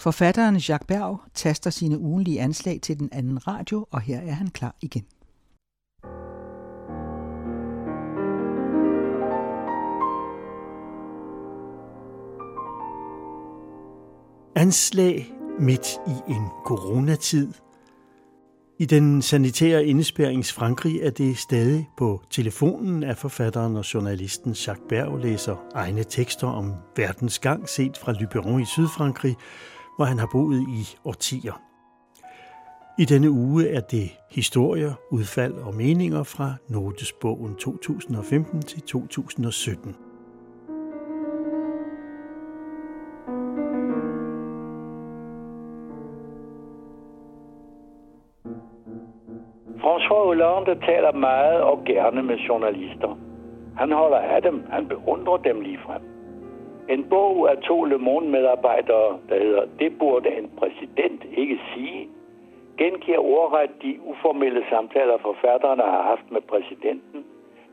Forfatteren Jacques Berg taster sine ugenlige anslag til den anden radio, og her er han klar igen. Anslag midt i en coronatid. I den sanitære indespærings Frankrig er det stadig på telefonen, at forfatteren og journalisten Jacques Berg læser egne tekster om verdens gang set fra Lyberon i Sydfrankrig, hvor han har boet i årtier. I denne uge er det historier, udfald og meninger fra Notesbogen 2015 til 2017. François Hollande taler meget og gerne med journalister. Han holder af dem. Han beundrer dem lige frem. En bog af to Le Monde-medarbejdere, der hedder Det burde en præsident ikke sige, gengiver ordret de uformelle samtaler, forfatterne har haft med præsidenten,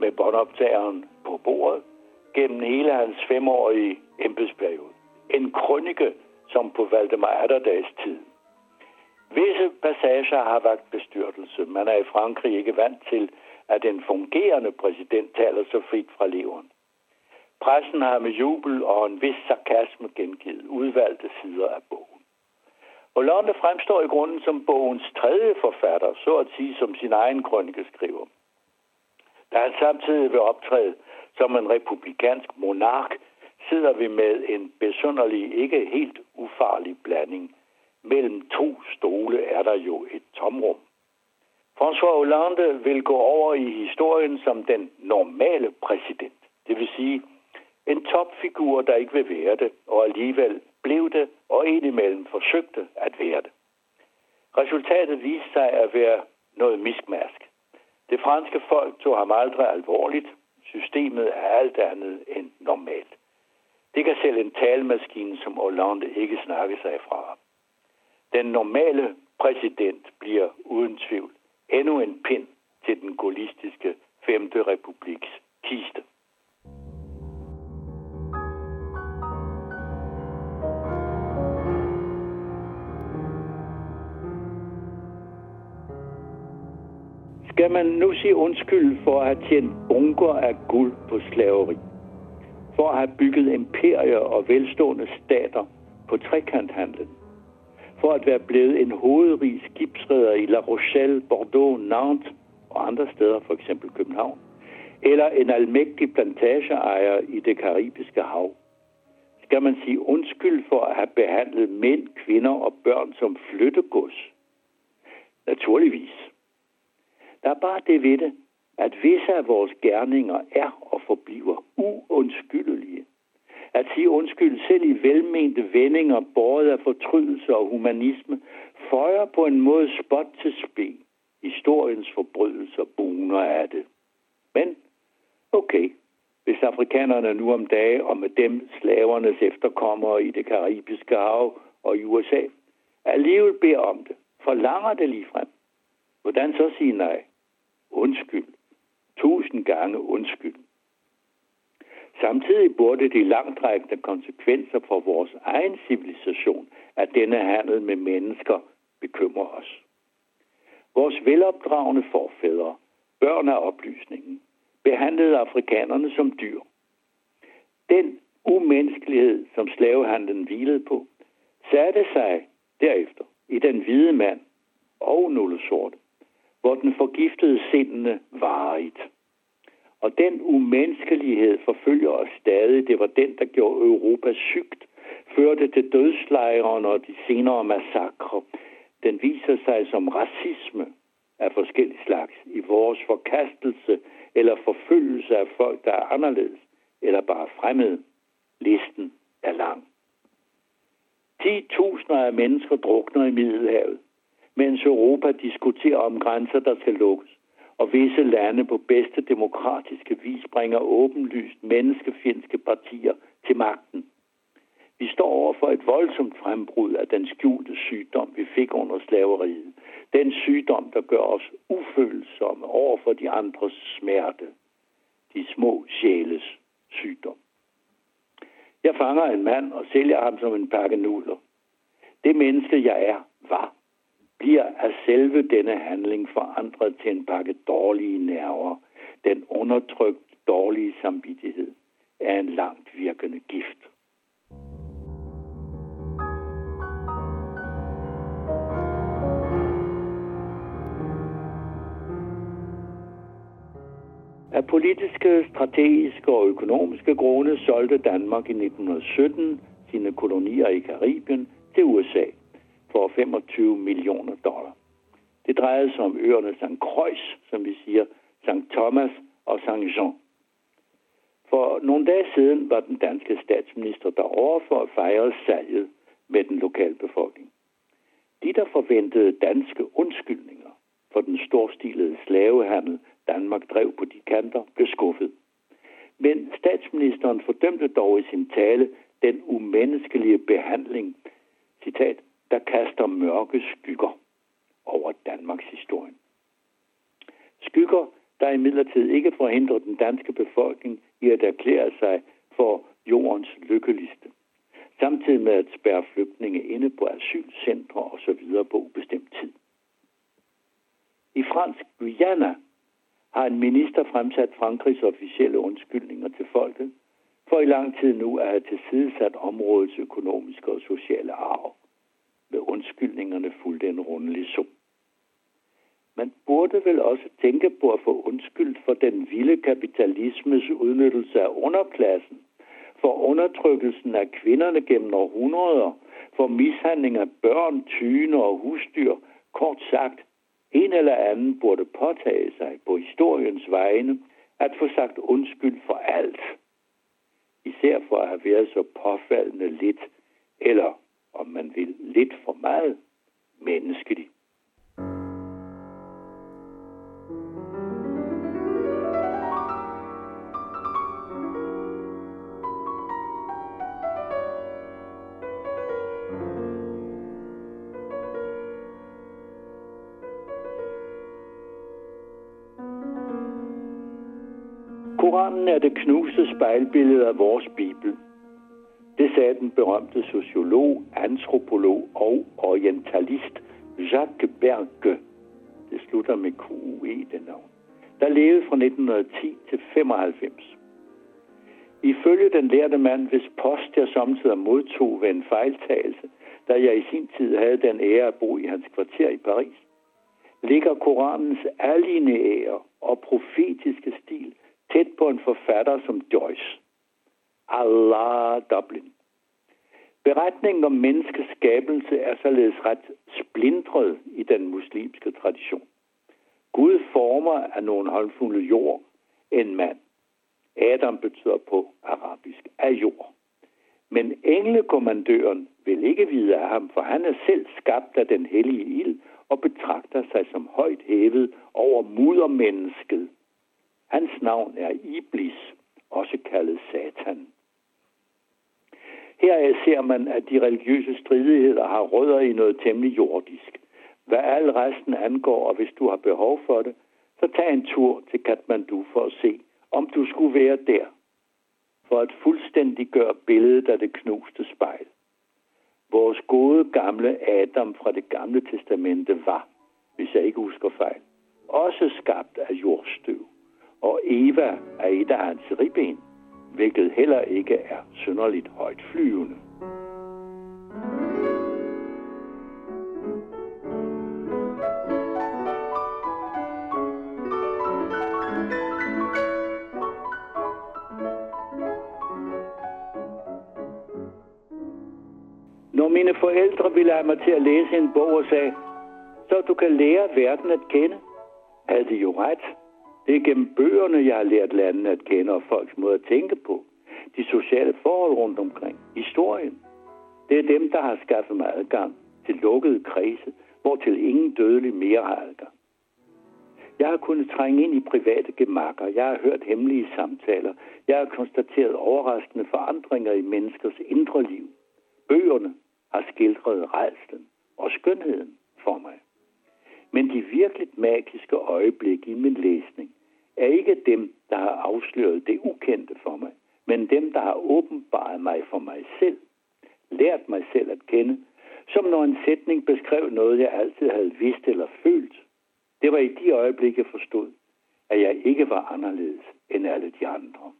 med båndoptageren på bordet, gennem hele hans femårige embedsperiode. En krønike, som på Valdemar Atterdags tid. Visse passager har vagt bestyrtelse. Man er i Frankrig ikke vant til, at en fungerende præsident taler så frit fra leveren. Pressen har med jubel og en vis sarkasme gengivet udvalgte sider af bogen. Hollande fremstår i grunden som bogens tredje forfatter, så at sige som sin egen krønikeskriver. Da han samtidig vil optræde som en republikansk monark, sidder vi med en besynderlig, ikke helt ufarlig blanding. Mellem to stole er der jo et tomrum. François Hollande vil gå over i historien som den normale præsident. Det vil sige, en topfigur, der ikke vil være det, og alligevel blev det, og indimellem forsøgte at være det. Resultatet viste sig at være noget miskmask. Det franske folk tog ham aldrig alvorligt. Systemet er alt andet end normalt. Det kan selv en talemaskine som Hollande ikke snakke sig fra. Den normale præsident bliver uden tvivl endnu en pind til den gaullistiske 5. republiks kiste. Skal man nu sige undskyld for at have tjent bunker af guld på slaveri? For at have bygget imperier og velstående stater på trekanthandlen? For at være blevet en hovedrig skibsredder i La Rochelle, Bordeaux, Nantes og andre steder, for eksempel København? Eller en almægtig plantageejer i det karibiske hav? Skal man sige undskyld for at have behandlet mænd, kvinder og børn som flyttegods? Naturligvis. Der er bare det ved det, at visse af vores gerninger er og forbliver uundskyldelige. At sige undskyld selv i velmente vendinger, båret af fortrydelse og humanisme, føjer på en måde spot til spe. Historiens forbrydelser buner af det. Men, okay, hvis afrikanerne nu om dage, og med dem slavernes efterkommere i det karibiske hav og i USA, alligevel beder om det, forlanger det lige frem. Hvordan så sige nej? Undskyld. Tusind gange undskyld. Samtidig burde de langtrækkende konsekvenser for vores egen civilisation, at denne handel med mennesker bekymrer os. Vores velopdragende forfædre, børn af oplysningen, behandlede afrikanerne som dyr. Den umenneskelighed, som slavehandlen hvilede på, satte sig derefter i den hvide mand og nogle sorte hvor den forgiftede sindene varigt. Og den umenneskelighed forfølger os stadig. Det var den, der gjorde Europa sygt, førte til dødslejrene og de senere massakre. Den viser sig som racisme af forskellige slags i vores forkastelse eller forfølgelse af folk, der er anderledes eller bare fremmede. Listen er lang. 10.000 af mennesker drukner i Middelhavet mens Europa diskuterer om grænser, der skal lukkes, og visse lande på bedste demokratiske vis bringer åbenlyst menneskefjendske partier til magten. Vi står over for et voldsomt frembrud af den skjulte sygdom, vi fik under slaveriet. Den sygdom, der gør os ufølsomme over for de andres smerte. De små sjæles sygdom. Jeg fanger en mand og sælger ham som en pakke nudler. Det menneske, jeg er, var, bliver af selve denne handling forandret til en pakke dårlige nerver. Den undertrykt dårlige samvittighed er en langt virkende gift. Af politiske, strategiske og økonomiske grunde solgte Danmark i 1917 sine kolonier i Karibien til USA for 25 millioner dollar. Det drejede sig om øerne St. Croix, som vi siger, St. Thomas og St. Jean. For nogle dage siden var den danske statsminister derovre for at fejre salget med den lokale befolkning. De, der forventede danske undskyldninger for den storstilede slavehandel, Danmark drev på de kanter, blev skuffet. Men statsministeren fordømte dog i sin tale den umenneskelige behandling, citat, der kaster mørke skygger over Danmarks historie. Skygger, der imidlertid ikke forhindrer den danske befolkning i at erklære sig for jordens lykkeligste, samtidig med at spærre flygtninge inde på asylcentre osv. på ubestemt tid. I fransk Guyana har en minister fremsat Frankrigs officielle undskyldninger til folket, for i lang tid nu at have tilsidesat områdets økonomiske og sociale arv. Med undskyldningerne fulgte en rundelig sum. Man burde vel også tænke på at få undskyldt for den vilde kapitalismes udnyttelse af underklassen, for undertrykkelsen af kvinderne gennem århundreder, for mishandling af børn, tyne og husdyr. Kort sagt, en eller anden burde påtage sig på historiens vegne at få sagt undskyld for alt. Især for at have været så påfaldende lidt, eller om man vil, lidt for meget menneskelig. Koranen er det knuste spejlbillede af vores Bibel. Sagde den berømte sociolog, antropolog og orientalist Jacques Berge. Det slutter med QUE, det navn. Der levede fra 1910 til 95. Ifølge den lærte mand, hvis post jeg samtidig modtog ved en fejltagelse, da jeg i sin tid havde den ære at bo i hans kvarter i Paris, ligger Koranens alineære og profetiske stil tæt på en forfatter som Joyce. Allah Dublin. Beretningen om menneskets skabelse er således ret splindret i den muslimske tradition. Gud former af nogle håndfulde jord en mand. Adam betyder på arabisk af jord. Men englekommandøren vil ikke vide af ham, for han er selv skabt af den hellige ild og betragter sig som højt hævet over muddermennesket. Hans navn er Iblis, også kaldet Satan. Heraf ser man, at de religiøse stridigheder har rødder i noget temmelig jordisk. Hvad al resten angår, og hvis du har behov for det, så tag en tur til Kathmandu for at se, om du skulle være der. For at fuldstændiggøre billedet af det knuste spejl. Vores gode gamle Adam fra det gamle testamente var, hvis jeg ikke husker fejl, også skabt af jordstøv og Eva er et af hans ribben, hvilket heller ikke er synderligt højt flyvende. Når mine forældre ville have mig til at læse en bog og sagde, så du kan lære verden at kende, havde de jo ret. Det er gennem bøgerne, jeg har lært landet at kende og folks måde at tænke på. De sociale forhold rundt omkring. Historien. Det er dem, der har skaffet mig adgang til lukkede kredse, hvor til ingen dødelig mere har adgang. Jeg har kunnet trænge ind i private gemakker. Jeg har hørt hemmelige samtaler. Jeg har konstateret overraskende forandringer i menneskers indre liv. Bøgerne har skildret rejslen og skønheden for mig. Men de virkelig magiske øjeblikke i min læsning er ikke dem, der har afsløret det ukendte for mig, men dem, der har åbenbaret mig for mig selv, lært mig selv at kende, Som når en sætning beskrev noget, jeg altid havde vidst eller følt. Det var i de øjeblikke, jeg forstod, at jeg ikke var anderledes end alle de andre.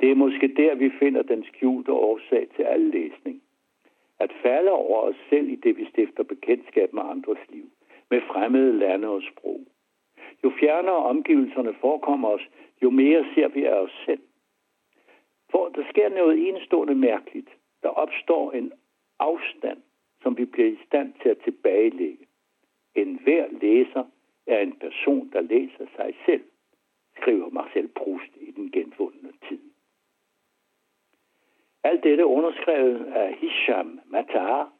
Det er måske der, vi finder den skjulte årsag til al læsning. At falde over os selv i det, vi stifter bekendtskab med andres liv, med fremmede lande og sprog. Jo fjernere omgivelserne forekommer os, jo mere ser vi af os selv. For der sker noget enestående mærkeligt. Der opstår en afstand, som vi bliver i stand til at tilbagelægge. En hver læser er en person, der læser sig selv, skriver Marcel Proust i den genfundne tid. Alt dette underskrevet af Hisham Matar,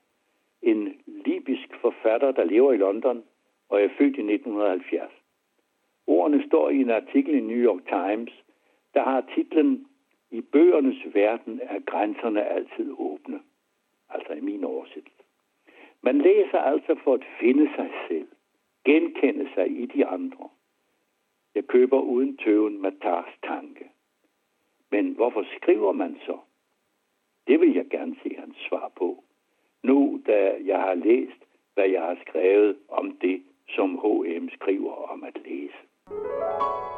en libysk forfatter, der lever i London og er født i 1970. Ordene står i en artikel i New York Times, der har titlen I bøgernes verden er grænserne altid åbne. Altså i min oversættelse. Man læser altså for at finde sig selv, genkende sig i de andre. Jeg køber uden tøven Matars tanke. Men hvorfor skriver man så? Det vil jeg gerne se hans svar på. Nu, da jeg har læst, hvad jeg har skrevet om det, som H.M. skriver om at læse. you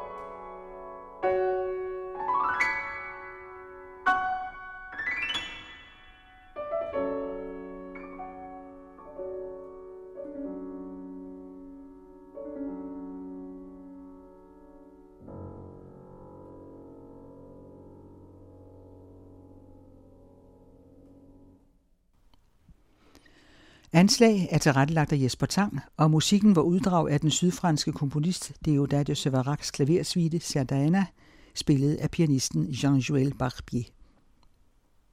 Anslag er tilrettelagt af Jesper Tang, og musikken var uddrag af den sydfranske komponist Deodato de Severacs klaversuite Sardana, spillet af pianisten Jean-Joël Barbier.